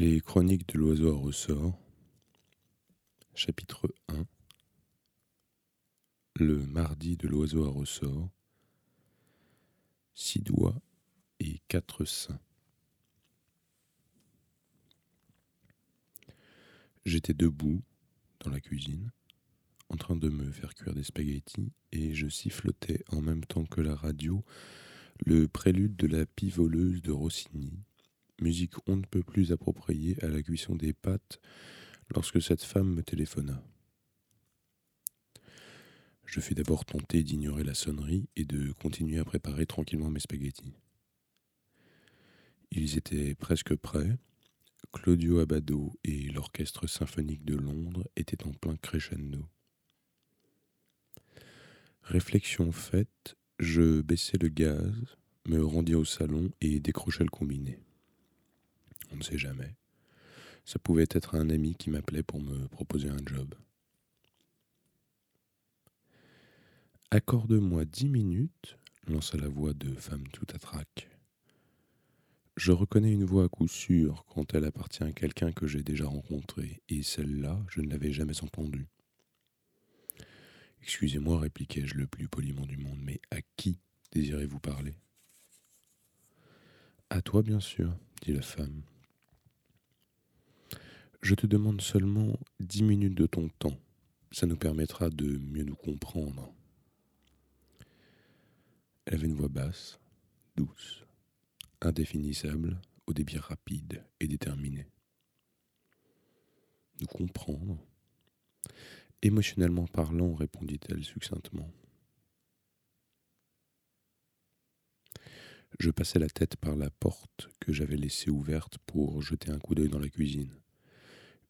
Les chroniques de l'oiseau à ressort, chapitre 1 Le mardi de l'oiseau à ressort, six doigts et quatre seins. J'étais debout dans la cuisine, en train de me faire cuire des spaghettis, et je sifflotais en même temps que la radio le prélude de la pivoleuse de Rossini musique on ne peut plus appropriée à la cuisson des pâtes lorsque cette femme me téléphona. Je fus d'abord tenté d'ignorer la sonnerie et de continuer à préparer tranquillement mes spaghettis. Ils étaient presque prêts. Claudio Abbado et l'Orchestre symphonique de Londres étaient en plein crescendo. Réflexion faite, je baissai le gaz, me rendis au salon et décrochai le combiné on ne sait jamais. Ça pouvait être un ami qui m'appelait pour me proposer un job. Accorde-moi dix minutes, lança la voix de femme tout à trac. Je reconnais une voix à coup sûr quand elle appartient à quelqu'un que j'ai déjà rencontré, et celle-là, je ne l'avais jamais entendue. Excusez-moi, répliquai-je le plus poliment du monde, mais à qui désirez-vous parler? À toi, bien sûr, dit la femme, je te demande seulement dix minutes de ton temps. Ça nous permettra de mieux nous comprendre. Elle avait une voix basse, douce, indéfinissable, au débit rapide et déterminé. Nous comprendre? Émotionnellement parlant, répondit-elle succinctement. Je passai la tête par la porte que j'avais laissée ouverte pour jeter un coup d'œil dans la cuisine.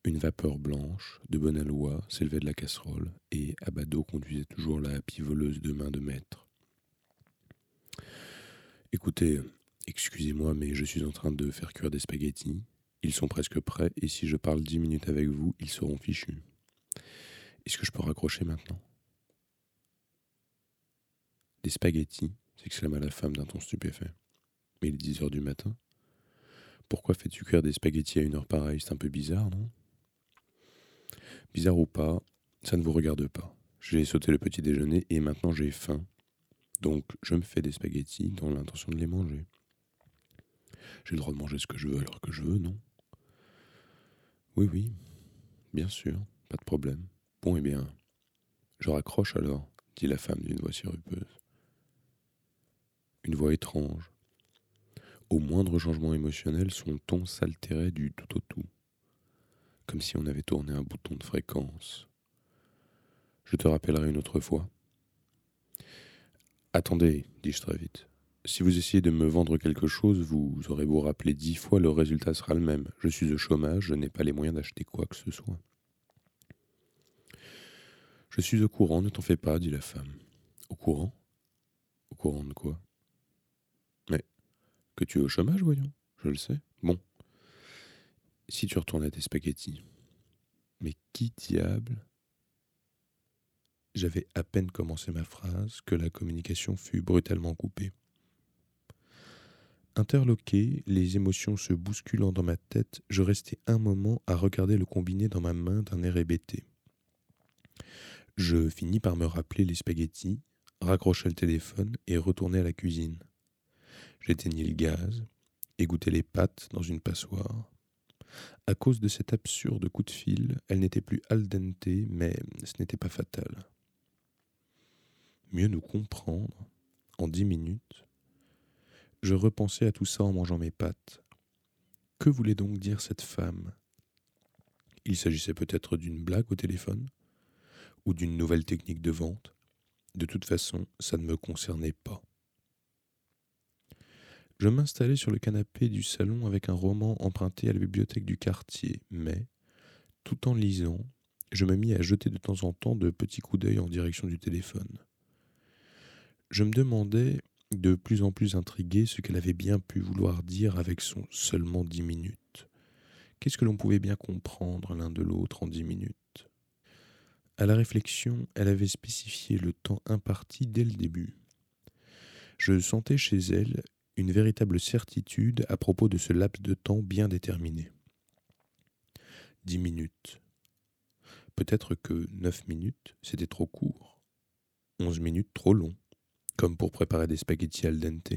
Une vapeur blanche, de bonne aloi, s'élevait de la casserole, et Abado conduisait toujours la pivoleuse de main de maître. Écoutez, excusez-moi, mais je suis en train de faire cuire des spaghettis. Ils sont presque prêts, et si je parle dix minutes avec vous, ils seront fichus. Est-ce que je peux raccrocher maintenant? Des spaghettis? s'exclama la femme d'un ton stupéfait. Mais il est dix heures du matin. Pourquoi fais-tu cuire des spaghettis à une heure pareille? C'est un peu bizarre, non? Bizarre ou pas, ça ne vous regarde pas. J'ai sauté le petit déjeuner et maintenant j'ai faim. Donc je me fais des spaghettis dans l'intention de les manger. J'ai le droit de manger ce que je veux alors que je veux, non? Oui, oui, bien sûr, pas de problème. Bon, eh bien, je raccroche alors, dit la femme d'une voix sirupeuse. Une voix étrange. Au moindre changement émotionnel, son ton s'altérait du tout au tout comme si on avait tourné un bouton de fréquence. Je te rappellerai une autre fois. Attendez, dis-je très vite. Si vous essayez de me vendre quelque chose, vous aurez beau rappeler dix fois, le résultat sera le même. Je suis au chômage, je n'ai pas les moyens d'acheter quoi que ce soit. Je suis au courant, ne t'en fais pas, dit la femme. Au courant? Au courant de quoi? Mais que tu es au chômage, voyons, je le sais. Bon, si tu retournes à tes spaghettis. Mais qui diable? J'avais à peine commencé ma phrase que la communication fut brutalement coupée. Interloqué, les émotions se bousculant dans ma tête, je restai un moment à regarder le combiné dans ma main d'un air hébété. Je finis par me rappeler les spaghettis, raccrochai le téléphone et retournai à la cuisine. J'éteignis le gaz, égouttai les pâtes dans une passoire, à cause de cet absurde coup de fil, elle n'était plus al dente, mais ce n'était pas fatal. Mieux nous comprendre, en dix minutes, je repensais à tout ça en mangeant mes pâtes. Que voulait donc dire cette femme? Il s'agissait peut-être d'une blague au téléphone? Ou d'une nouvelle technique de vente? De toute façon, ça ne me concernait pas. Je m'installai sur le canapé du salon avec un roman emprunté à la bibliothèque du quartier, mais, tout en lisant, je me mis à jeter de temps en temps de petits coups d'œil en direction du téléphone. Je me demandais, de plus en plus intrigué, ce qu'elle avait bien pu vouloir dire avec son seulement dix minutes. Qu'est-ce que l'on pouvait bien comprendre l'un de l'autre en dix minutes? À la réflexion, elle avait spécifié le temps imparti dès le début. Je sentais chez elle une véritable certitude à propos de ce laps de temps bien déterminé. dix minutes. Peut-être que neuf minutes, c'était trop court. Onze minutes trop long, comme pour préparer des spaghettis al dente.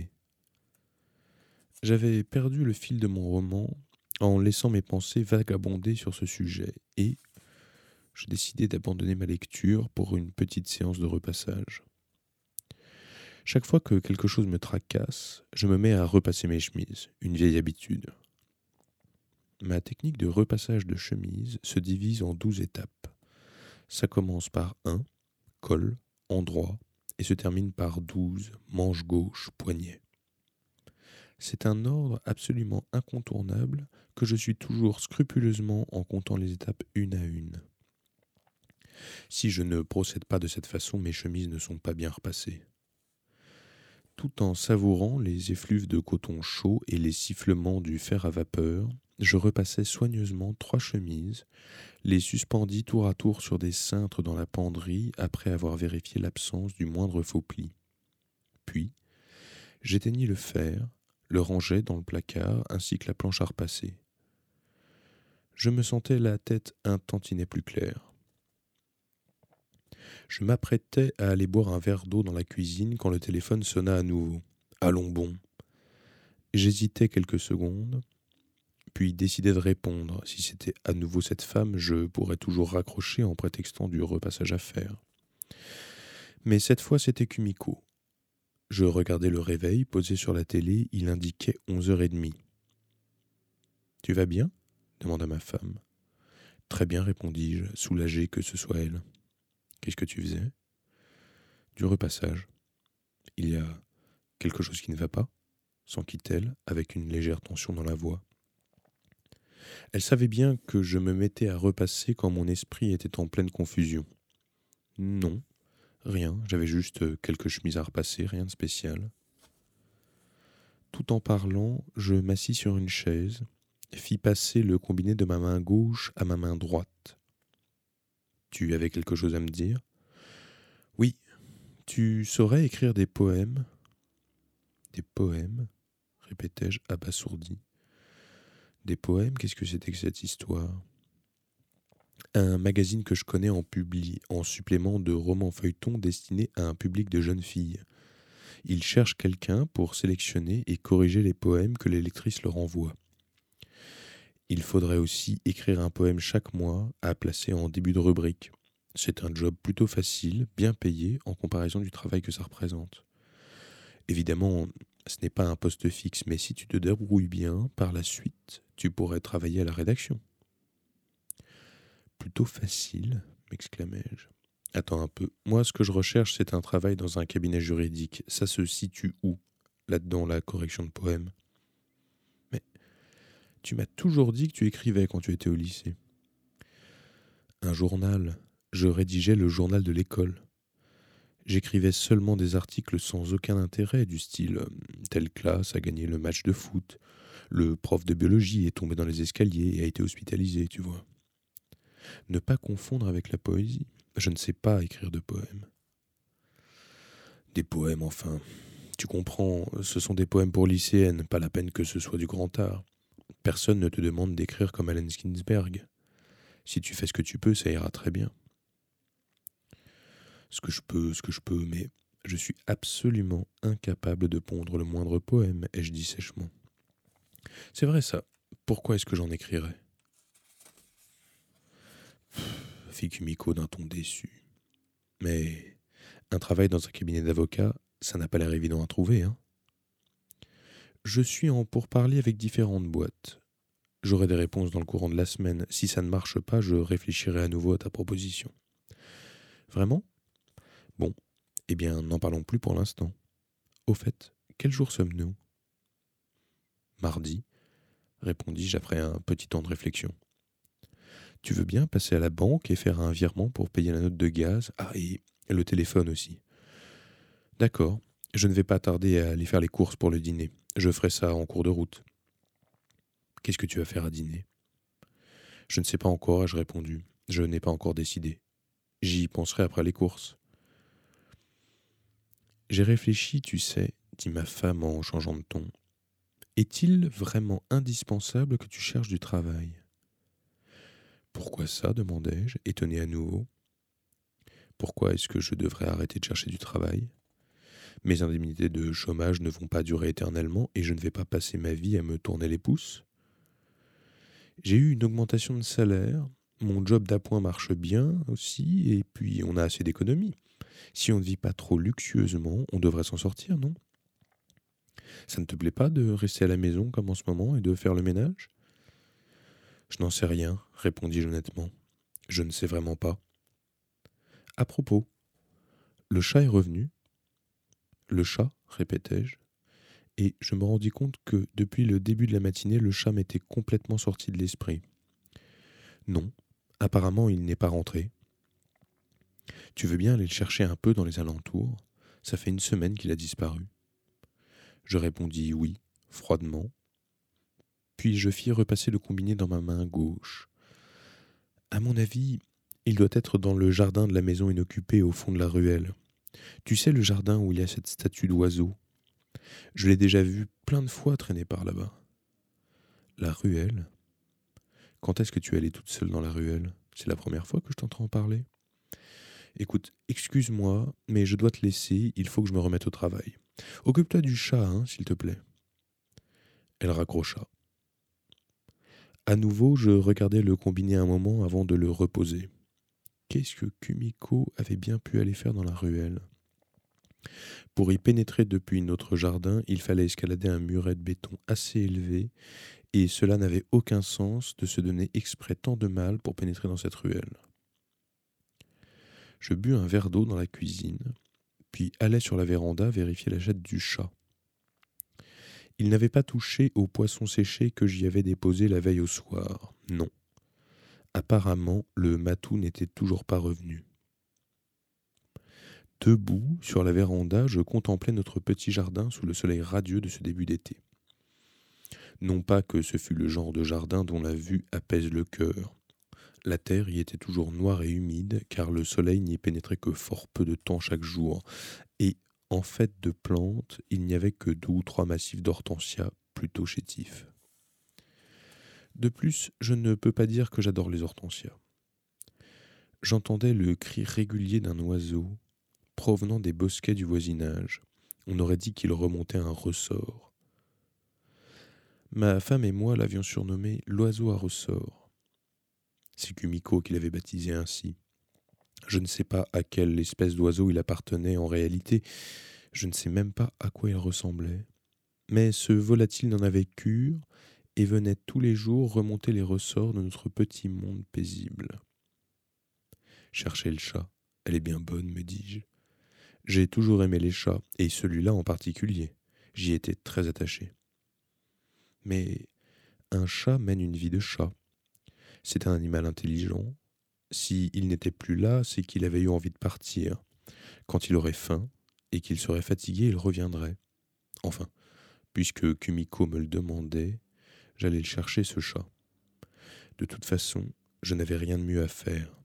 J'avais perdu le fil de mon roman en laissant mes pensées vagabonder sur ce sujet et je décidai d'abandonner ma lecture pour une petite séance de repassage. Chaque fois que quelque chose me tracasse, je me mets à repasser mes chemises, une vieille habitude. Ma technique de repassage de chemise se divise en douze étapes. Ça commence par 1, col, endroit, et se termine par 12, manche gauche, poignet. C'est un ordre absolument incontournable que je suis toujours scrupuleusement en comptant les étapes une à une. Si je ne procède pas de cette façon, mes chemises ne sont pas bien repassées tout en savourant les effluves de coton chaud et les sifflements du fer à vapeur, je repassai soigneusement trois chemises, les suspendis tour à tour sur des cintres dans la penderie après avoir vérifié l'absence du moindre faux pli. Puis, j'éteignis le fer, le rangeai dans le placard ainsi que la planche à repasser. Je me sentais la tête un tantinet plus claire. Je m'apprêtais à aller boire un verre d'eau dans la cuisine quand le téléphone sonna à nouveau. Allons bon. J'hésitai quelques secondes, puis décidai de répondre. Si c'était à nouveau cette femme, je pourrais toujours raccrocher en prétextant du repassage à faire. Mais cette fois, c'était Kumiko. Je regardais le réveil posé sur la télé, il indiquait onze heures et demie. Tu vas bien? demanda ma femme. Très bien, répondis-je, soulagé que ce soit elle. Qu'est-ce que tu faisais? Du repassage. Il y a quelque chose qui ne va pas? S'enquit-elle avec une légère tension dans la voix. Elle savait bien que je me mettais à repasser quand mon esprit était en pleine confusion. Non, rien, j'avais juste quelques chemises à repasser, rien de spécial. Tout en parlant, je m'assis sur une chaise, fis passer le combiné de ma main gauche à ma main droite. Tu avais quelque chose à me dire? Oui, tu saurais écrire des poèmes? Des poèmes? répétai-je abasourdi. Des poèmes, qu'est-ce que c'était que cette histoire? Un magazine que je connais en publie en supplément de romans feuilletons destinés à un public de jeunes filles. Ils cherchent quelqu'un pour sélectionner et corriger les poèmes que les lectrices leur envoient. Il faudrait aussi écrire un poème chaque mois à placer en début de rubrique. C'est un job plutôt facile, bien payé en comparaison du travail que ça représente. Évidemment, ce n'est pas un poste fixe, mais si tu te débrouilles bien, par la suite, tu pourrais travailler à la rédaction. Plutôt facile, m'exclamai-je. Attends un peu. Moi, ce que je recherche, c'est un travail dans un cabinet juridique. Ça se situe où? Là-dedans, la correction de poèmes. Tu m'as toujours dit que tu écrivais quand tu étais au lycée. Un journal. Je rédigeais le journal de l'école. J'écrivais seulement des articles sans aucun intérêt, du style euh, Telle classe a gagné le match de foot, le prof de biologie est tombé dans les escaliers et a été hospitalisé, tu vois. Ne pas confondre avec la poésie. Je ne sais pas écrire de poèmes. Des poèmes, enfin. Tu comprends, ce sont des poèmes pour lycéennes, pas la peine que ce soit du grand art. Personne ne te demande d'écrire comme Allen Ginsberg. Si tu fais ce que tu peux, ça ira très bien. Ce que je peux, ce que je peux, mais je suis absolument incapable de pondre le moindre poème, ai-je dit sèchement. C'est vrai ça. Pourquoi est-ce que j'en écrirais? Fit Kumiko d'un ton déçu. Mais un travail dans un cabinet d'avocat, ça n'a pas l'air évident à trouver, hein je suis en pourparlers avec différentes boîtes. J'aurai des réponses dans le courant de la semaine. Si ça ne marche pas, je réfléchirai à nouveau à ta proposition. Vraiment? Bon, eh bien, n'en parlons plus pour l'instant. Au fait, quel jour sommes-nous? Mardi, répondis-je après un petit temps de réflexion. Tu veux bien passer à la banque et faire un virement pour payer la note de gaz? Ah, et le téléphone aussi. D'accord, je ne vais pas tarder à aller faire les courses pour le dîner. Je ferai ça en cours de route. Qu'est-ce que tu vas faire à dîner? Je ne sais pas encore, ai-je répondu. Je n'ai pas encore décidé. J'y penserai après les courses. J'ai réfléchi, tu sais, dit ma femme en changeant de ton. Est-il vraiment indispensable que tu cherches du travail? Pourquoi ça? demandai-je, étonné à nouveau. Pourquoi est-ce que je devrais arrêter de chercher du travail? Mes indemnités de chômage ne vont pas durer éternellement et je ne vais pas passer ma vie à me tourner les pouces. J'ai eu une augmentation de salaire, mon job d'appoint marche bien aussi, et puis on a assez d'économies. Si on ne vit pas trop luxueusement, on devrait s'en sortir, non? Ça ne te plaît pas de rester à la maison comme en ce moment et de faire le ménage? Je n'en sais rien, répondis-je honnêtement. Je ne sais vraiment pas. À propos, le chat est revenu. Le chat, répétai-je, et je me rendis compte que depuis le début de la matinée, le chat m'était complètement sorti de l'esprit. Non, apparemment il n'est pas rentré. Tu veux bien aller le chercher un peu dans les alentours? Ça fait une semaine qu'il a disparu. Je répondis oui, froidement. Puis je fis repasser le combiné dans ma main gauche. À mon avis, il doit être dans le jardin de la maison inoccupée au fond de la ruelle. Tu sais le jardin où il y a cette statue d'oiseau? Je l'ai déjà vu plein de fois traîner par là-bas. La ruelle? Quand est-ce que tu es allée toute seule dans la ruelle? C'est la première fois que je t'entends en parler Écoute, excuse-moi, mais je dois te laisser, il faut que je me remette au travail. Occupe-toi du chat, hein, s'il te plaît. Elle raccrocha. À nouveau, je regardais le combiné un moment avant de le reposer. Qu'est-ce que Kumiko avait bien pu aller faire dans la ruelle Pour y pénétrer depuis notre jardin, il fallait escalader un muret de béton assez élevé, et cela n'avait aucun sens de se donner exprès tant de mal pour pénétrer dans cette ruelle. Je bus un verre d'eau dans la cuisine, puis allai sur la véranda vérifier la jette du chat. Il n'avait pas touché au poisson séché que j'y avais déposé la veille au soir. Non. Apparemment, le matou n'était toujours pas revenu. Debout, sur la véranda, je contemplais notre petit jardin sous le soleil radieux de ce début d'été. Non pas que ce fût le genre de jardin dont la vue apaise le cœur, la terre y était toujours noire et humide, car le soleil n'y pénétrait que fort peu de temps chaque jour, et en fait de plantes, il n'y avait que deux ou trois massifs d'hortensia plutôt chétifs. De plus, je ne peux pas dire que j'adore les hortensias. J'entendais le cri régulier d'un oiseau provenant des bosquets du voisinage. On aurait dit qu'il remontait un ressort. Ma femme et moi l'avions surnommé l'oiseau à ressort. C'est Kumiko qui l'avait baptisé ainsi. Je ne sais pas à quelle espèce d'oiseau il appartenait en réalité, je ne sais même pas à quoi il ressemblait. Mais ce volatile n'en avait cure et venait tous les jours remonter les ressorts de notre petit monde paisible. Cherchez le chat, elle est bien bonne, me dis-je. J'ai toujours aimé les chats, et celui-là en particulier. J'y étais très attaché. Mais un chat mène une vie de chat. C'est un animal intelligent. S'il n'était plus là, c'est qu'il avait eu envie de partir. Quand il aurait faim et qu'il serait fatigué, il reviendrait. Enfin, puisque Kumiko me le demandait, j'allais le chercher ce chat. De toute façon, je n'avais rien de mieux à faire.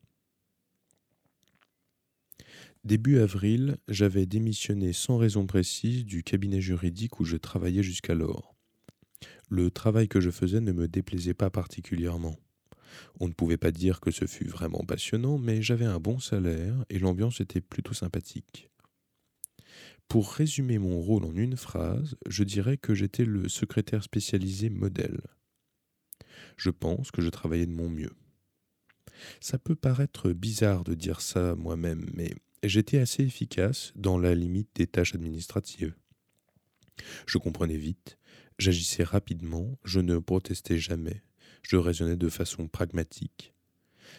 Début avril, j'avais démissionné sans raison précise du cabinet juridique où je travaillais jusqu'alors. Le travail que je faisais ne me déplaisait pas particulièrement. On ne pouvait pas dire que ce fût vraiment passionnant, mais j'avais un bon salaire et l'ambiance était plutôt sympathique. Pour résumer mon rôle en une phrase, je dirais que j'étais le secrétaire spécialisé modèle. Je pense que je travaillais de mon mieux. Ça peut paraître bizarre de dire ça moi-même, mais j'étais assez efficace dans la limite des tâches administratives. Je comprenais vite, j'agissais rapidement, je ne protestais jamais, je raisonnais de façon pragmatique.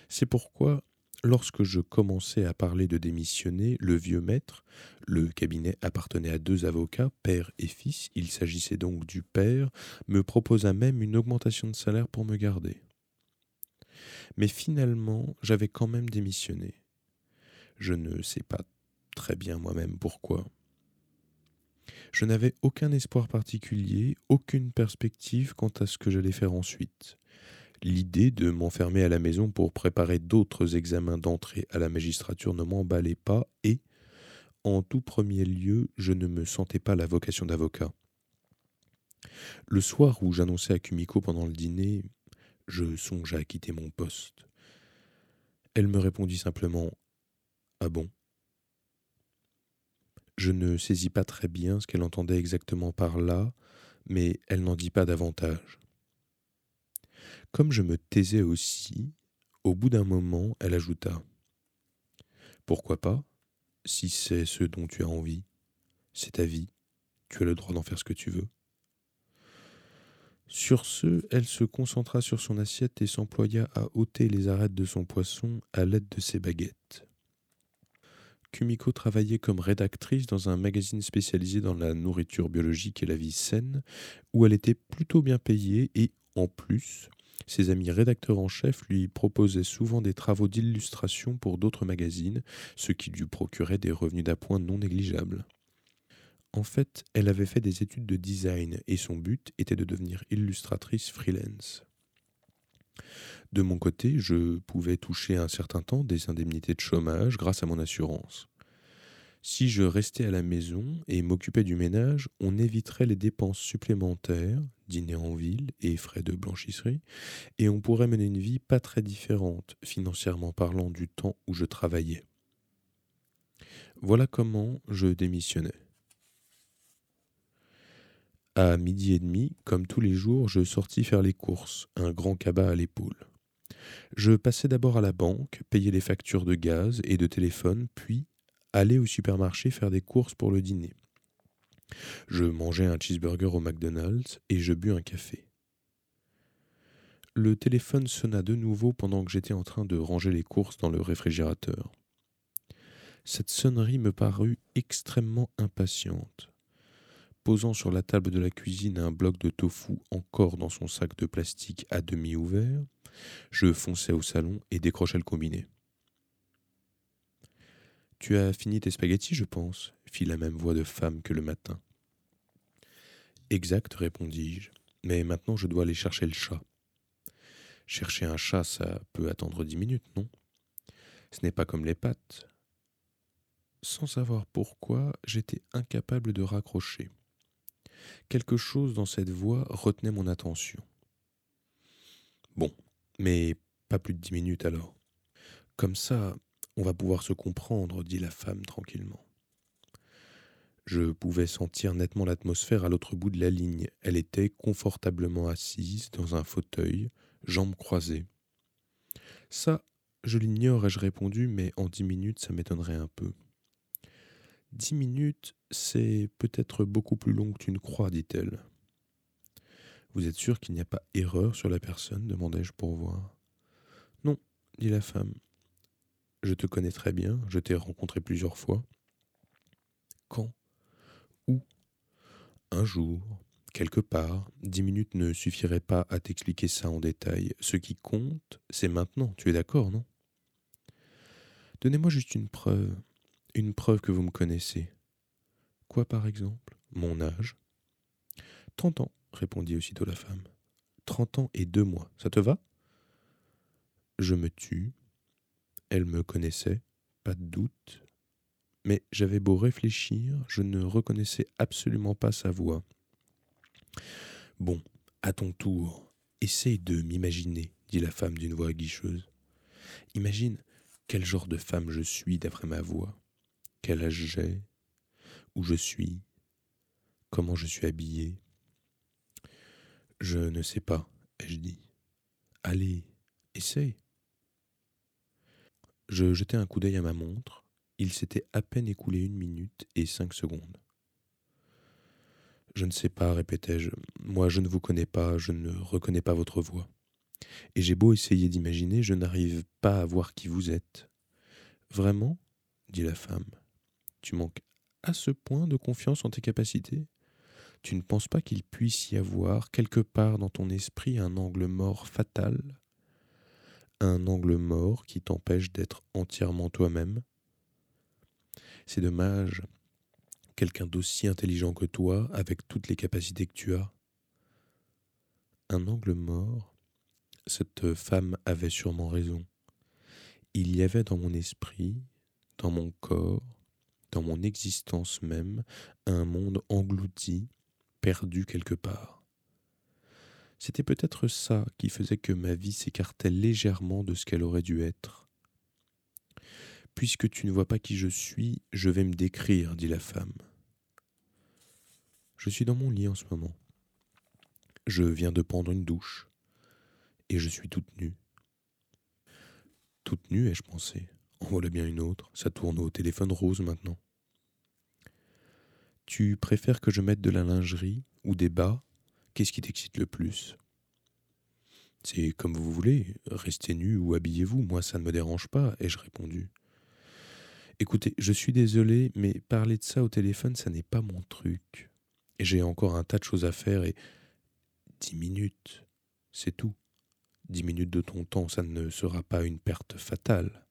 C'est pourquoi, lorsque je commençais à parler de démissionner, le vieux maître, le cabinet appartenait à deux avocats, père et fils, il s'agissait donc du père, me proposa même une augmentation de salaire pour me garder. Mais finalement, j'avais quand même démissionné. Je ne sais pas très bien moi-même pourquoi. Je n'avais aucun espoir particulier, aucune perspective quant à ce que j'allais faire ensuite. L'idée de m'enfermer à la maison pour préparer d'autres examens d'entrée à la magistrature ne m'emballait pas et, en tout premier lieu, je ne me sentais pas la vocation d'avocat. Le soir où j'annonçais à Kumiko pendant le dîner, je songeais à quitter mon poste. Elle me répondit simplement Ah bon? Je ne saisis pas très bien ce qu'elle entendait exactement par là, mais elle n'en dit pas davantage. Comme je me taisais aussi, au bout d'un moment, elle ajouta Pourquoi pas, si c'est ce dont tu as envie C'est ta vie, tu as le droit d'en faire ce que tu veux. Sur ce, elle se concentra sur son assiette et s'employa à ôter les arêtes de son poisson à l'aide de ses baguettes. Kumiko travaillait comme rédactrice dans un magazine spécialisé dans la nourriture biologique et la vie saine, où elle était plutôt bien payée et, en plus, ses amis rédacteurs en chef lui proposaient souvent des travaux d'illustration pour d'autres magazines, ce qui lui procurait des revenus d'appoint non négligeables. En fait, elle avait fait des études de design et son but était de devenir illustratrice freelance. De mon côté, je pouvais toucher un certain temps des indemnités de chômage grâce à mon assurance. Si je restais à la maison et m'occupais du ménage, on éviterait les dépenses supplémentaires, dîner en ville et frais de blanchisserie, et on pourrait mener une vie pas très différente, financièrement parlant, du temps où je travaillais. Voilà comment je démissionnais. À midi et demi, comme tous les jours, je sortis faire les courses, un grand cabas à l'épaule. Je passais d'abord à la banque, payer les factures de gaz et de téléphone, puis aller au supermarché faire des courses pour le dîner. Je mangeais un cheeseburger au McDonald's et je bus un café. Le téléphone sonna de nouveau pendant que j'étais en train de ranger les courses dans le réfrigérateur. Cette sonnerie me parut extrêmement impatiente. Posant sur la table de la cuisine un bloc de tofu encore dans son sac de plastique à demi ouvert, je fonçai au salon et décrochai le combiné. Tu as fini tes spaghettis, je pense, fit la même voix de femme que le matin. Exact, répondis-je, mais maintenant je dois aller chercher le chat. Chercher un chat, ça peut attendre dix minutes, non? Ce n'est pas comme les pâtes. Sans savoir pourquoi, j'étais incapable de raccrocher. Quelque chose dans cette voix retenait mon attention. Bon, mais pas plus de dix minutes alors. Comme ça, on va pouvoir se comprendre, dit la femme tranquillement. Je pouvais sentir nettement l'atmosphère à l'autre bout de la ligne. Elle était confortablement assise dans un fauteuil, jambes croisées. Ça, je l'ignore, ai-je répondu, mais en dix minutes, ça m'étonnerait un peu. Dix minutes, c'est peut-être beaucoup plus long que tu ne crois, dit-elle. Vous êtes sûr qu'il n'y a pas erreur sur la personne? demandai-je pour voir. Non, dit la femme. Je te connais très bien, je t'ai rencontré plusieurs fois. Quand Où Un jour, quelque part. Dix minutes ne suffiraient pas à t'expliquer ça en détail. Ce qui compte, c'est maintenant. Tu es d'accord, non? Donnez-moi juste une preuve. Une preuve que vous me connaissez. Quoi par exemple? Mon âge? Trente ans, répondit aussitôt la femme. Trente ans et deux mois, ça te va? Je me tue. Elle me connaissait, pas de doute. Mais j'avais beau réfléchir, je ne reconnaissais absolument pas sa voix. Bon, à ton tour, essaye de m'imaginer, dit la femme d'une voix aguicheuse. Imagine quel genre de femme je suis d'après ma voix quel âge j'ai, où je suis, comment je suis habillé? Je ne sais pas, ai-je dit. Allez, essaye. Je jetai un coup d'œil à ma montre. Il s'était à peine écoulé une minute et cinq secondes. Je ne sais pas, répétai-je. Moi, je ne vous connais pas, je ne reconnais pas votre voix. Et j'ai beau essayer d'imaginer, je n'arrive pas à voir qui vous êtes. Vraiment? dit la femme. Tu manques à ce point de confiance en tes capacités? Tu ne penses pas qu'il puisse y avoir quelque part dans ton esprit un angle mort fatal? Un angle mort qui t'empêche d'être entièrement toi-même C'est dommage, quelqu'un d'aussi intelligent que toi, avec toutes les capacités que tu as. Un angle mort Cette femme avait sûrement raison. Il y avait dans mon esprit, dans mon corps, dans mon existence même, un monde englouti, perdu quelque part. C'était peut-être ça qui faisait que ma vie s'écartait légèrement de ce qu'elle aurait dû être. Puisque tu ne vois pas qui je suis, je vais me décrire, dit la femme. Je suis dans mon lit en ce moment. Je viens de prendre une douche. Et je suis toute nue. Toute nue, ai-je pensé. En voilà bien une autre. Ça tourne au téléphone rose maintenant. Tu préfères que je mette de la lingerie ou des bas Qu'est-ce qui t'excite le plus? C'est comme vous voulez, restez nu ou habillez-vous, moi ça ne me dérange pas, ai-je répondu. Écoutez, je suis désolé, mais parler de ça au téléphone, ça n'est pas mon truc. J'ai encore un tas de choses à faire et dix minutes, c'est tout. Dix minutes de ton temps, ça ne sera pas une perte fatale.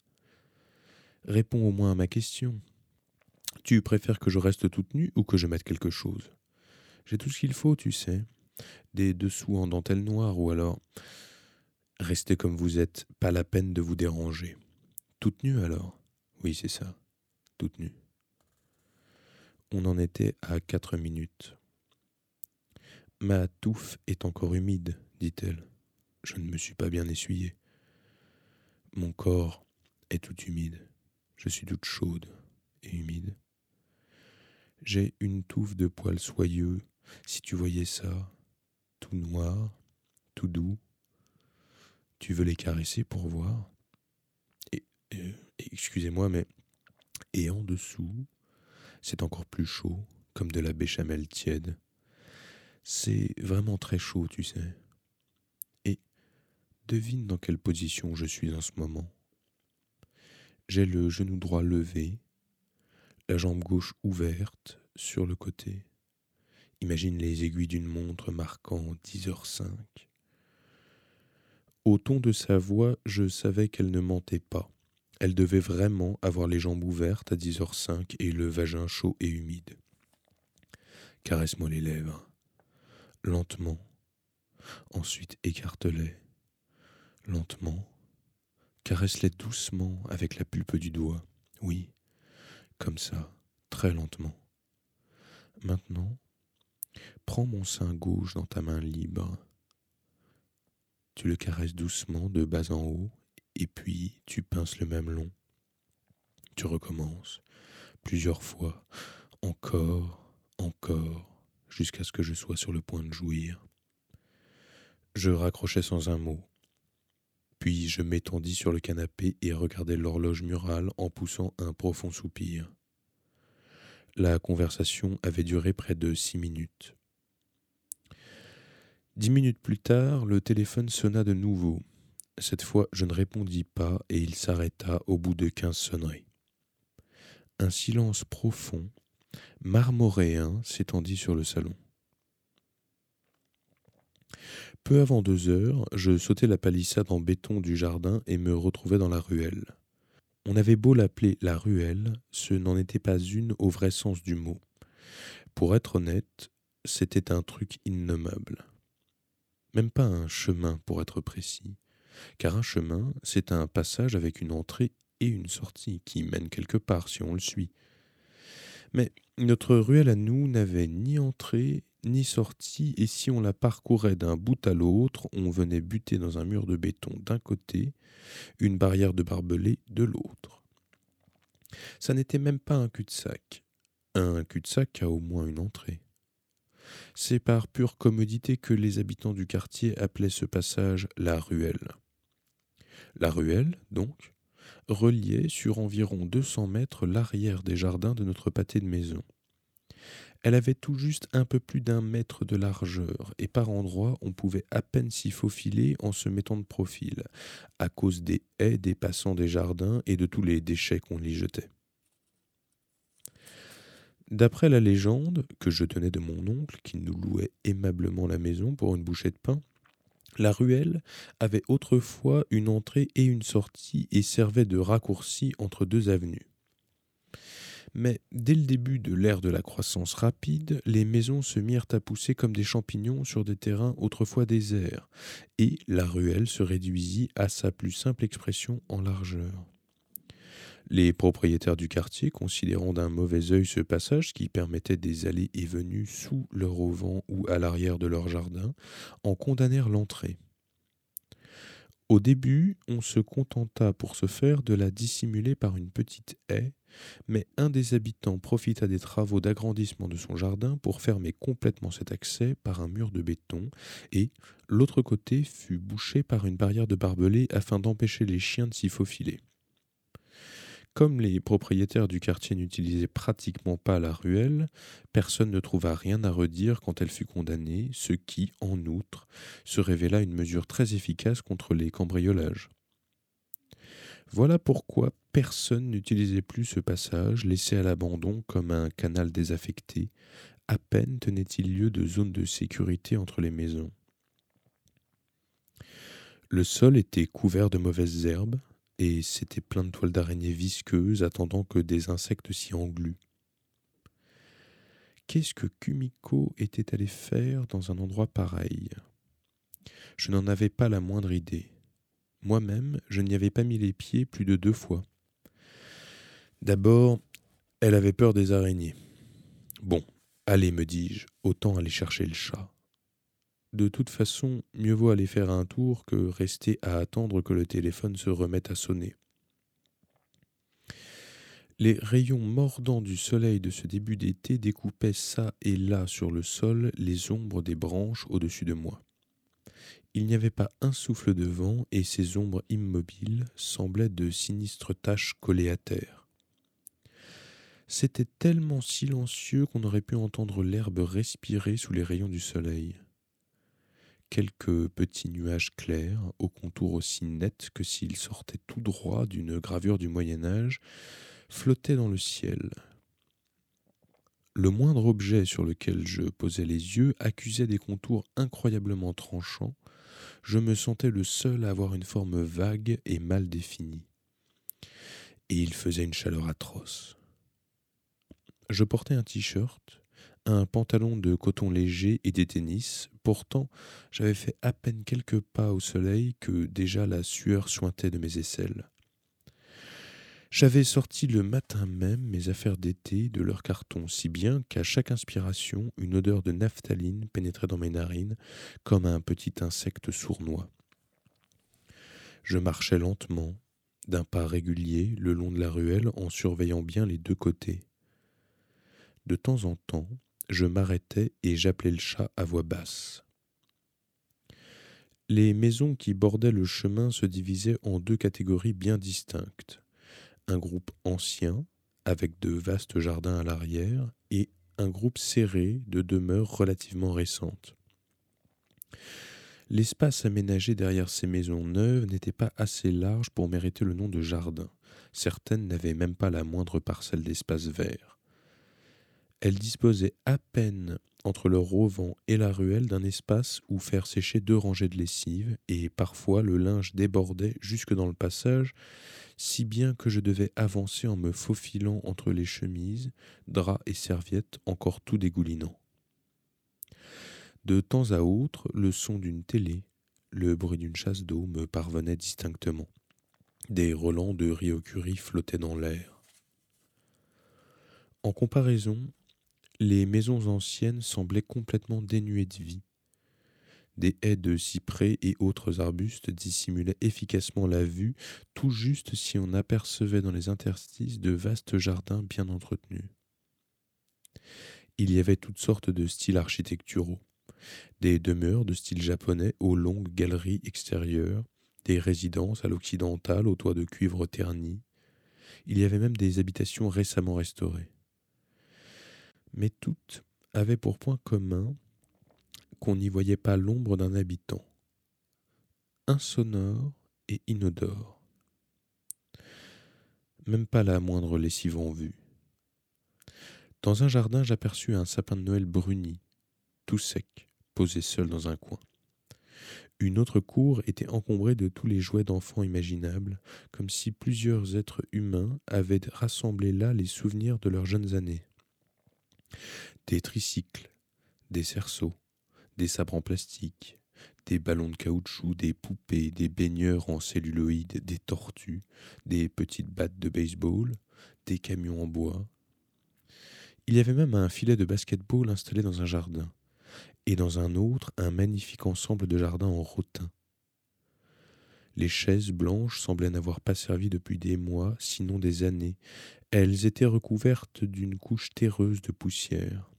Réponds au moins à ma question. Tu préfères que je reste toute nue ou que je mette quelque chose? J'ai tout ce qu'il faut, tu sais. Des dessous en dentelle noire ou alors. Restez comme vous êtes, pas la peine de vous déranger. Toute nue alors? Oui, c'est ça. Toute nue. On en était à quatre minutes. Ma touffe est encore humide, dit-elle. Je ne me suis pas bien essuyé. Mon corps est tout humide. Je suis toute chaude et humide. J'ai une touffe de poils soyeux, si tu voyais ça, tout noir, tout doux. Tu veux les caresser pour voir Et, excusez-moi, mais et en dessous, c'est encore plus chaud, comme de la béchamel tiède. C'est vraiment très chaud, tu sais. Et devine dans quelle position je suis en ce moment. J'ai le genou droit levé, la jambe gauche ouverte sur le côté. Imagine les aiguilles d'une montre marquant 10h05. Au ton de sa voix, je savais qu'elle ne mentait pas. Elle devait vraiment avoir les jambes ouvertes à 10h05 et le vagin chaud et humide. Caresse-moi les lèvres. Lentement. Ensuite écarte-les. Lentement. Caresse-les doucement avec la pulpe du doigt. Oui, comme ça, très lentement. Maintenant, prends mon sein gauche dans ta main libre. Tu le caresses doucement de bas en haut, et puis tu pinces le même long. Tu recommences plusieurs fois, encore, encore, jusqu'à ce que je sois sur le point de jouir. Je raccrochais sans un mot. Puis je m'étendis sur le canapé et regardai l'horloge murale en poussant un profond soupir. La conversation avait duré près de six minutes. Dix minutes plus tard, le téléphone sonna de nouveau. Cette fois, je ne répondis pas et il s'arrêta au bout de quinze sonneries. Un silence profond, marmoréen, s'étendit sur le salon. Peu avant deux heures, je sautai la palissade en béton du jardin et me retrouvai dans la ruelle. On avait beau l'appeler la ruelle, ce n'en était pas une au vrai sens du mot. Pour être honnête, c'était un truc innommable. Même pas un chemin pour être précis, car un chemin, c'est un passage avec une entrée et une sortie qui mène quelque part si on le suit. Mais notre ruelle à nous n'avait ni entrée ni sortie, et si on la parcourait d'un bout à l'autre, on venait buter dans un mur de béton d'un côté, une barrière de barbelés de l'autre. Ça n'était même pas un cul-de-sac. Un cul-de-sac a au moins une entrée. C'est par pure commodité que les habitants du quartier appelaient ce passage la ruelle. La ruelle, donc, reliait sur environ deux cents mètres l'arrière des jardins de notre pâté de maison. Elle avait tout juste un peu plus d'un mètre de largeur, et par endroits on pouvait à peine s'y faufiler en se mettant de profil, à cause des haies des passants des jardins et de tous les déchets qu'on y jetait. D'après la légende, que je tenais de mon oncle, qui nous louait aimablement la maison pour une bouchée de pain, la ruelle avait autrefois une entrée et une sortie et servait de raccourci entre deux avenues. Mais dès le début de l'ère de la croissance rapide, les maisons se mirent à pousser comme des champignons sur des terrains autrefois déserts, et la ruelle se réduisit à sa plus simple expression en largeur. Les propriétaires du quartier, considérant d'un mauvais œil ce passage qui permettait des allées et venues sous leur auvent ou à l'arrière de leur jardin, en condamnèrent l'entrée. Au début, on se contenta pour ce faire de la dissimuler par une petite haie, mais un des habitants profita des travaux d'agrandissement de son jardin pour fermer complètement cet accès par un mur de béton, et l'autre côté fut bouché par une barrière de barbelés afin d'empêcher les chiens de s'y faufiler. Comme les propriétaires du quartier n'utilisaient pratiquement pas la ruelle, personne ne trouva rien à redire quand elle fut condamnée, ce qui, en outre, se révéla une mesure très efficace contre les cambriolages. Voilà pourquoi personne n'utilisait plus ce passage laissé à l'abandon comme un canal désaffecté, à peine tenait-il lieu de zone de sécurité entre les maisons. Le sol était couvert de mauvaises herbes, et c'était plein de toiles d'araignées visqueuses attendant que des insectes s'y engluent. Qu'est-ce que Kumiko était allé faire dans un endroit pareil? Je n'en avais pas la moindre idée. Moi-même, je n'y avais pas mis les pieds plus de deux fois. D'abord, elle avait peur des araignées. Bon, allez, me dis-je, autant aller chercher le chat. De toute façon, mieux vaut aller faire un tour que rester à attendre que le téléphone se remette à sonner. Les rayons mordants du soleil de ce début d'été découpaient çà et là sur le sol les ombres des branches au-dessus de moi. Il n'y avait pas un souffle de vent et ces ombres immobiles semblaient de sinistres taches collées à terre. C'était tellement silencieux qu'on aurait pu entendre l'herbe respirer sous les rayons du soleil quelques petits nuages clairs, au contour aussi net que s'ils sortaient tout droit d'une gravure du Moyen Âge, flottaient dans le ciel. Le moindre objet sur lequel je posais les yeux accusait des contours incroyablement tranchants. Je me sentais le seul à avoir une forme vague et mal définie. Et il faisait une chaleur atroce. Je portais un t-shirt, un pantalon de coton léger et des tennis. Pourtant, j'avais fait à peine quelques pas au soleil que déjà la sueur sointait de mes aisselles. J'avais sorti le matin même mes affaires d'été de leur carton, si bien qu'à chaque inspiration, une odeur de naphtaline pénétrait dans mes narines comme un petit insecte sournois. Je marchais lentement, d'un pas régulier, le long de la ruelle en surveillant bien les deux côtés. De temps en temps, je m'arrêtais et j'appelais le chat à voix basse. Les maisons qui bordaient le chemin se divisaient en deux catégories bien distinctes. Un groupe ancien, avec de vastes jardins à l'arrière, et un groupe serré de demeures relativement récentes. L'espace aménagé derrière ces maisons neuves n'était pas assez large pour mériter le nom de jardin. Certaines n'avaient même pas la moindre parcelle d'espace vert. Elle disposait à peine entre le rovan et la ruelle d'un espace où faire sécher deux rangées de lessive, et parfois le linge débordait jusque dans le passage, si bien que je devais avancer en me faufilant entre les chemises, draps et serviettes encore tout dégoulinant. De temps à autre, le son d'une télé, le bruit d'une chasse d'eau me parvenait distinctement. Des relents de Ryokuri flottaient dans l'air. En comparaison, les maisons anciennes semblaient complètement dénuées de vie. Des haies de cyprès et autres arbustes dissimulaient efficacement la vue, tout juste si on apercevait dans les interstices de vastes jardins bien entretenus. Il y avait toutes sortes de styles architecturaux, des demeures de style japonais aux longues galeries extérieures, des résidences à l'occidental aux toits de cuivre terni. Il y avait même des habitations récemment restaurées mais toutes avaient pour point commun qu'on n'y voyait pas l'ombre d'un habitant, insonore et inodore. Même pas la moindre lessive en vue. Dans un jardin, j'aperçus un sapin de Noël bruni, tout sec, posé seul dans un coin. Une autre cour était encombrée de tous les jouets d'enfants imaginables, comme si plusieurs êtres humains avaient rassemblé là les souvenirs de leurs jeunes années. Des tricycles, des cerceaux, des sabres en plastique, des ballons de caoutchouc, des poupées, des baigneurs en celluloïde, des tortues, des petites battes de baseball, des camions en bois. Il y avait même un filet de basket-ball installé dans un jardin, et dans un autre un magnifique ensemble de jardins en rotin. Les chaises blanches semblaient n'avoir pas servi depuis des mois, sinon des années. Elles étaient recouvertes d'une couche terreuse de poussière.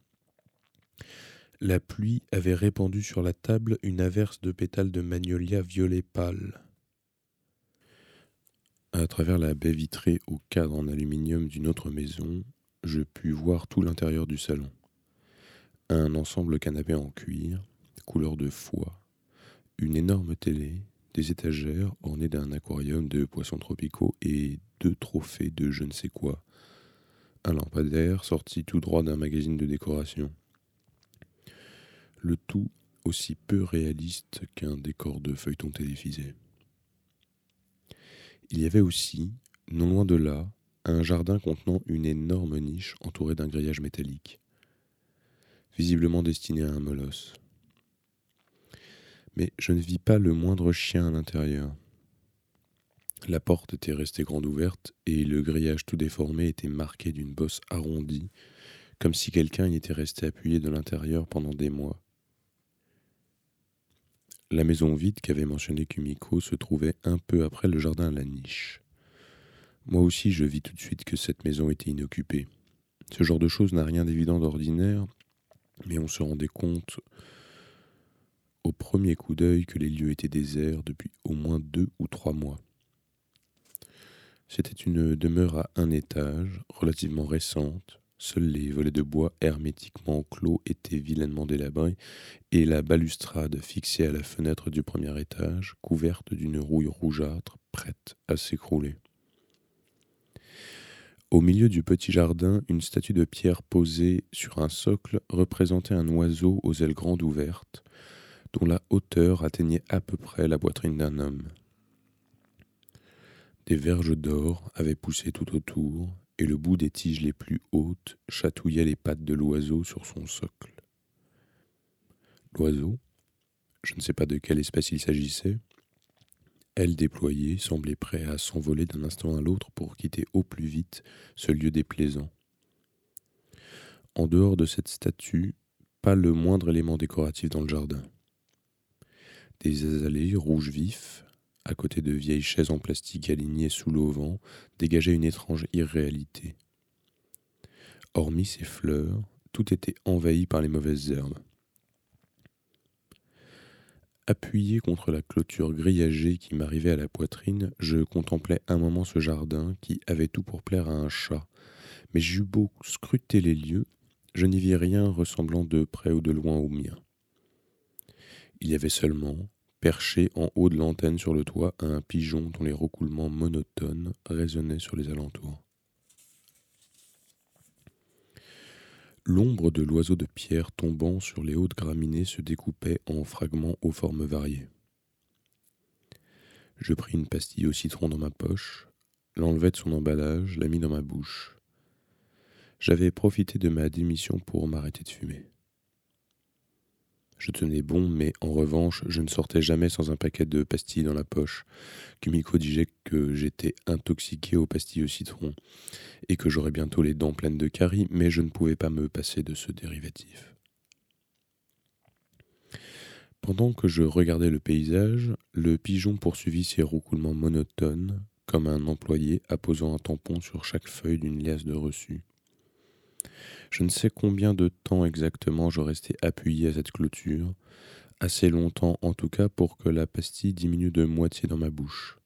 La pluie avait répandu sur la table une averse de pétales de magnolia violet pâle. À travers la baie vitrée au cadre en aluminium d'une autre maison, je pus voir tout l'intérieur du salon. Un ensemble canapé en cuir, couleur de foie, une énorme télé, des étagères ornées d'un aquarium de poissons tropicaux et deux trophées de je ne sais quoi. Un lampadaire sorti tout droit d'un magazine de décoration. Le tout aussi peu réaliste qu'un décor de feuilleton télévisé. Il y avait aussi, non loin de là, un jardin contenant une énorme niche entourée d'un grillage métallique, visiblement destiné à un molosse mais je ne vis pas le moindre chien à l'intérieur. La porte était restée grande ouverte et le grillage tout déformé était marqué d'une bosse arrondie, comme si quelqu'un y était resté appuyé de l'intérieur pendant des mois. La maison vide qu'avait mentionné Kumiko se trouvait un peu après le jardin à la niche. Moi aussi, je vis tout de suite que cette maison était inoccupée. Ce genre de choses n'a rien d'évident d'ordinaire, mais on se rendait compte au premier coup d'œil que les lieux étaient déserts depuis au moins deux ou trois mois. C'était une demeure à un étage, relativement récente. Seuls les volets de bois hermétiquement clos étaient vilainement délabrés, et la balustrade fixée à la fenêtre du premier étage, couverte d'une rouille rougeâtre, prête à s'écrouler. Au milieu du petit jardin, une statue de pierre posée sur un socle représentait un oiseau aux ailes grandes ouvertes, dont la hauteur atteignait à peu près la poitrine d'un homme. Des verges d'or avaient poussé tout autour, et le bout des tiges les plus hautes chatouillait les pattes de l'oiseau sur son socle. L'oiseau, je ne sais pas de quelle espèce il s'agissait, elle déployée, semblait prêt à s'envoler d'un instant à l'autre pour quitter au plus vite ce lieu déplaisant. En dehors de cette statue, pas le moindre élément décoratif dans le jardin. Des azalées rouges vifs, à côté de vieilles chaises en plastique alignées sous l'auvent, dégageaient une étrange irréalité. Hormis ces fleurs, tout était envahi par les mauvaises herbes. Appuyé contre la clôture grillagée qui m'arrivait à la poitrine, je contemplais un moment ce jardin qui avait tout pour plaire à un chat. Mais j'eus beau scruter les lieux, je n'y vis rien ressemblant de près ou de loin au mien. Il y avait seulement, perché en haut de l'antenne sur le toit, un pigeon dont les roucoulements monotones résonnaient sur les alentours. L'ombre de l'oiseau de pierre tombant sur les hautes graminées se découpait en fragments aux formes variées. Je pris une pastille au citron dans ma poche, l'enlevai de son emballage, la mis dans ma bouche. J'avais profité de ma démission pour m'arrêter de fumer. Je tenais bon, mais en revanche, je ne sortais jamais sans un paquet de pastilles dans la poche. Kumiko disait que j'étais intoxiqué aux pastilles au citron et que j'aurais bientôt les dents pleines de caries, mais je ne pouvais pas me passer de ce dérivatif. Pendant que je regardais le paysage, le pigeon poursuivit ses roucoulements monotones, comme un employé apposant un tampon sur chaque feuille d'une liasse de reçus. Je ne sais combien de temps exactement je restais appuyé à cette clôture, assez longtemps en tout cas pour que la pastille diminue de moitié dans ma bouche.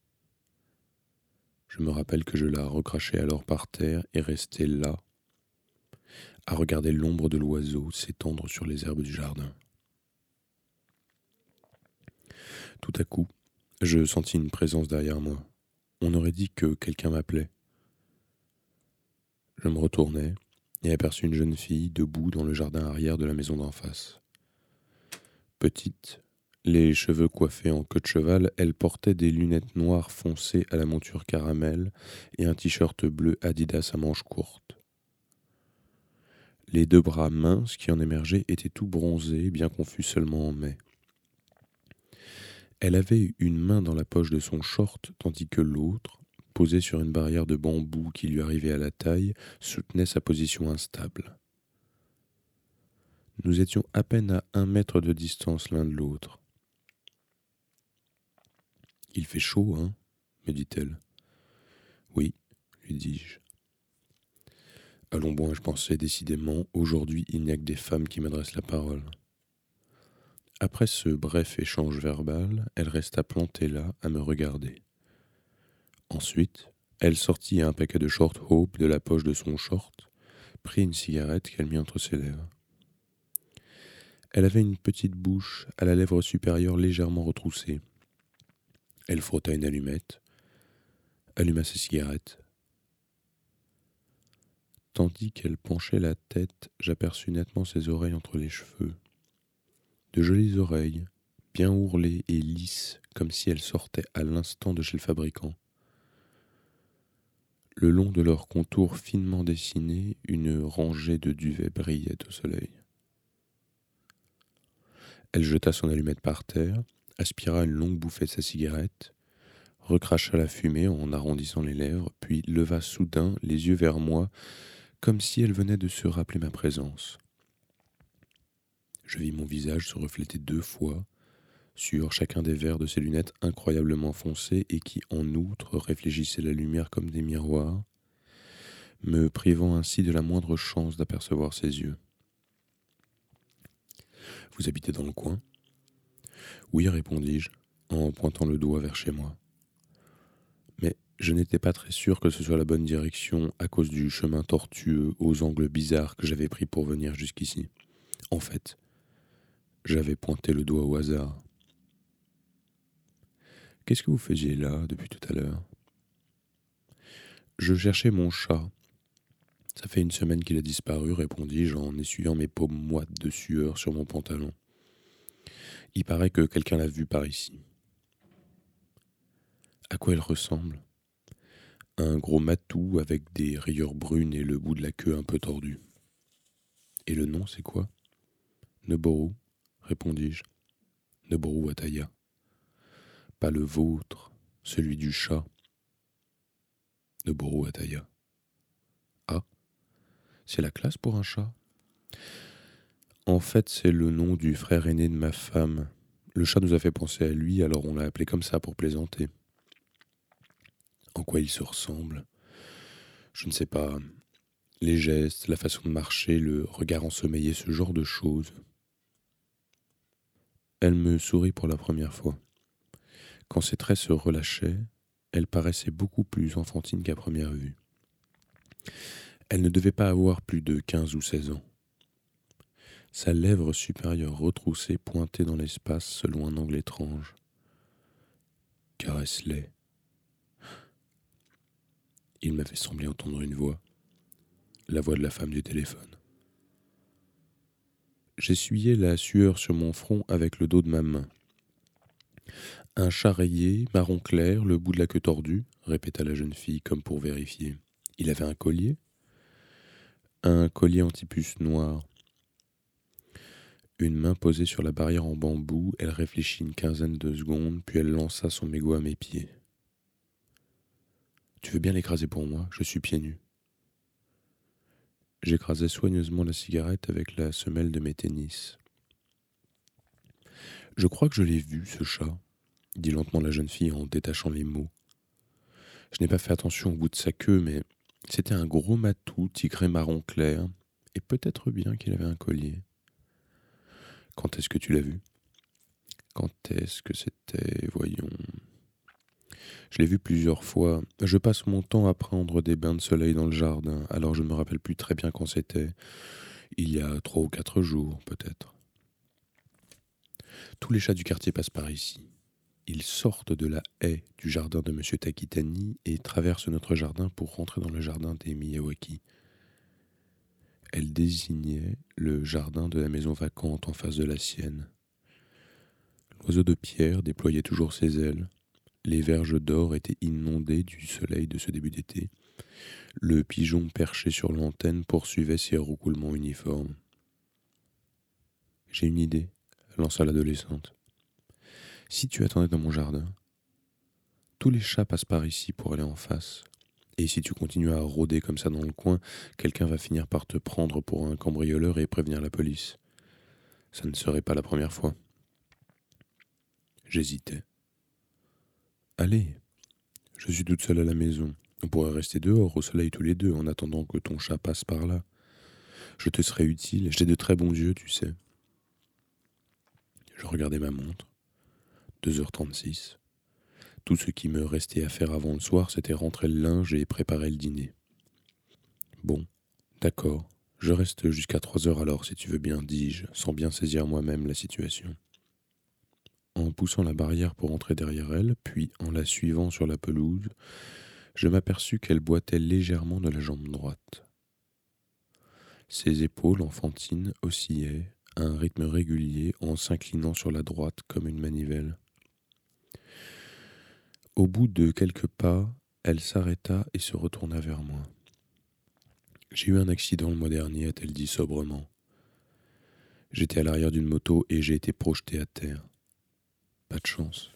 Je me rappelle que je la recrachai alors par terre et restai là, à regarder l'ombre de l'oiseau s'étendre sur les herbes du jardin. Tout à coup, je sentis une présence derrière moi. On aurait dit que quelqu'un m'appelait. Je me retournai et aperçut une jeune fille debout dans le jardin arrière de la maison d'en face. Petite, les cheveux coiffés en queue de cheval, elle portait des lunettes noires foncées à la monture caramel et un t-shirt bleu Adidas à manches courtes. Les deux bras minces qui en émergeaient étaient tout bronzés, bien qu'on fût seulement en mai. Elle avait une main dans la poche de son short, tandis que l'autre, posé sur une barrière de bambou qui lui arrivait à la taille, soutenait sa position instable. Nous étions à peine à un mètre de distance l'un de l'autre. Il fait chaud, hein? me dit-elle. Oui, lui dis-je. Allons bon, je pensais décidément, aujourd'hui il n'y a que des femmes qui m'adressent la parole. Après ce bref échange verbal, elle resta plantée là à me regarder. Ensuite, elle sortit un paquet de short hope de la poche de son short, prit une cigarette qu'elle mit entre ses lèvres. Elle avait une petite bouche à la lèvre supérieure légèrement retroussée. Elle frotta une allumette, alluma sa cigarette, Tandis qu'elle penchait la tête, j'aperçus nettement ses oreilles entre les cheveux. De jolies oreilles, bien ourlées et lisses, comme si elles sortaient à l'instant de chez le fabricant. Le long de leurs contours finement dessinés, une rangée de duvets brillait au soleil. Elle jeta son allumette par terre, aspira une longue bouffée de sa cigarette, recracha la fumée en arrondissant les lèvres, puis leva soudain les yeux vers moi comme si elle venait de se rappeler ma présence. Je vis mon visage se refléter deux fois sur chacun des verres de ses lunettes incroyablement foncées et qui, en outre, réfléchissaient la lumière comme des miroirs, me privant ainsi de la moindre chance d'apercevoir ses yeux. Vous habitez dans le coin? Oui, répondis-je, en pointant le doigt vers chez moi. Je n'étais pas très sûr que ce soit la bonne direction à cause du chemin tortueux aux angles bizarres que j'avais pris pour venir jusqu'ici. En fait, j'avais pointé le doigt au hasard. Qu'est-ce que vous faisiez là depuis tout à l'heure? Je cherchais mon chat. Ça fait une semaine qu'il a disparu, répondis-je en essuyant mes paumes moites de sueur sur mon pantalon. Il paraît que quelqu'un l'a vu par ici. À quoi elle ressemble? Un gros matou avec des rayures brunes et le bout de la queue un peu tordu. Et le nom, c'est quoi? Neboru, répondis-je. Neboru Ataya. Pas le vôtre, celui du chat. Neboru Ataya. Ah, c'est la classe pour un chat? En fait, c'est le nom du frère aîné de ma femme. Le chat nous a fait penser à lui, alors on l'a appelé comme ça pour plaisanter en quoi ils se ressemblent. Je ne sais pas. Les gestes, la façon de marcher, le regard ensommeillé, ce genre de choses. Elle me sourit pour la première fois. Quand ses traits se relâchaient, elle paraissait beaucoup plus enfantine qu'à première vue. Elle ne devait pas avoir plus de quinze ou seize ans. Sa lèvre supérieure retroussée pointait dans l'espace selon un angle étrange. Caresse-les, il m'avait semblé entendre une voix, la voix de la femme du téléphone. J'essuyais la sueur sur mon front avec le dos de ma main. Un chat rayé, marron clair, le bout de la queue tordue, répéta la jeune fille comme pour vérifier. Il avait un collier? Un collier antipuce noir. Une main posée sur la barrière en bambou, elle réfléchit une quinzaine de secondes, puis elle lança son mégot à mes pieds. Tu veux bien l'écraser pour moi? Je suis pieds nus. J'écrasai soigneusement la cigarette avec la semelle de mes tennis. Je crois que je l'ai vu, ce chat, dit lentement la jeune fille en détachant les mots. Je n'ai pas fait attention au bout de sa queue, mais c'était un gros matou tigré marron clair, et peut-être bien qu'il avait un collier. Quand est-ce que tu l'as vu? Quand est-ce que c'était, voyons, je l'ai vu plusieurs fois. Je passe mon temps à prendre des bains de soleil dans le jardin, alors je ne me rappelle plus très bien quand c'était. Il y a trois ou quatre jours, peut-être. Tous les chats du quartier passent par ici. Ils sortent de la haie du jardin de M. Takitani et traversent notre jardin pour rentrer dans le jardin des Miyawaki. Elle désignait le jardin de la maison vacante en face de la sienne. L'oiseau de pierre déployait toujours ses ailes, les verges d'or étaient inondées du soleil de ce début d'été. Le pigeon perché sur l'antenne poursuivait ses roucoulements uniformes. J'ai une idée, lança l'adolescente. Si tu attendais dans mon jardin, tous les chats passent par ici pour aller en face. Et si tu continues à rôder comme ça dans le coin, quelqu'un va finir par te prendre pour un cambrioleur et prévenir la police. Ça ne serait pas la première fois. J'hésitais. Allez, je suis toute seule à la maison. On pourrait rester dehors au soleil tous les deux en attendant que ton chat passe par là. Je te serai utile, j'ai de très bons yeux, tu sais. Je regardais ma montre. 2h36. Tout ce qui me restait à faire avant le soir, c'était rentrer le linge et préparer le dîner. Bon, d'accord, je reste jusqu'à trois heures alors, si tu veux bien, dis-je, sans bien saisir moi-même la situation. En poussant la barrière pour entrer derrière elle, puis en la suivant sur la pelouse, je m'aperçus qu'elle boitait légèrement de la jambe droite. Ses épaules enfantines oscillaient à un rythme régulier en s'inclinant sur la droite comme une manivelle. Au bout de quelques pas, elle s'arrêta et se retourna vers moi. J'ai eu un accident le mois dernier, a-t-elle dit sobrement. J'étais à l'arrière d'une moto et j'ai été projeté à terre. Pas de chance.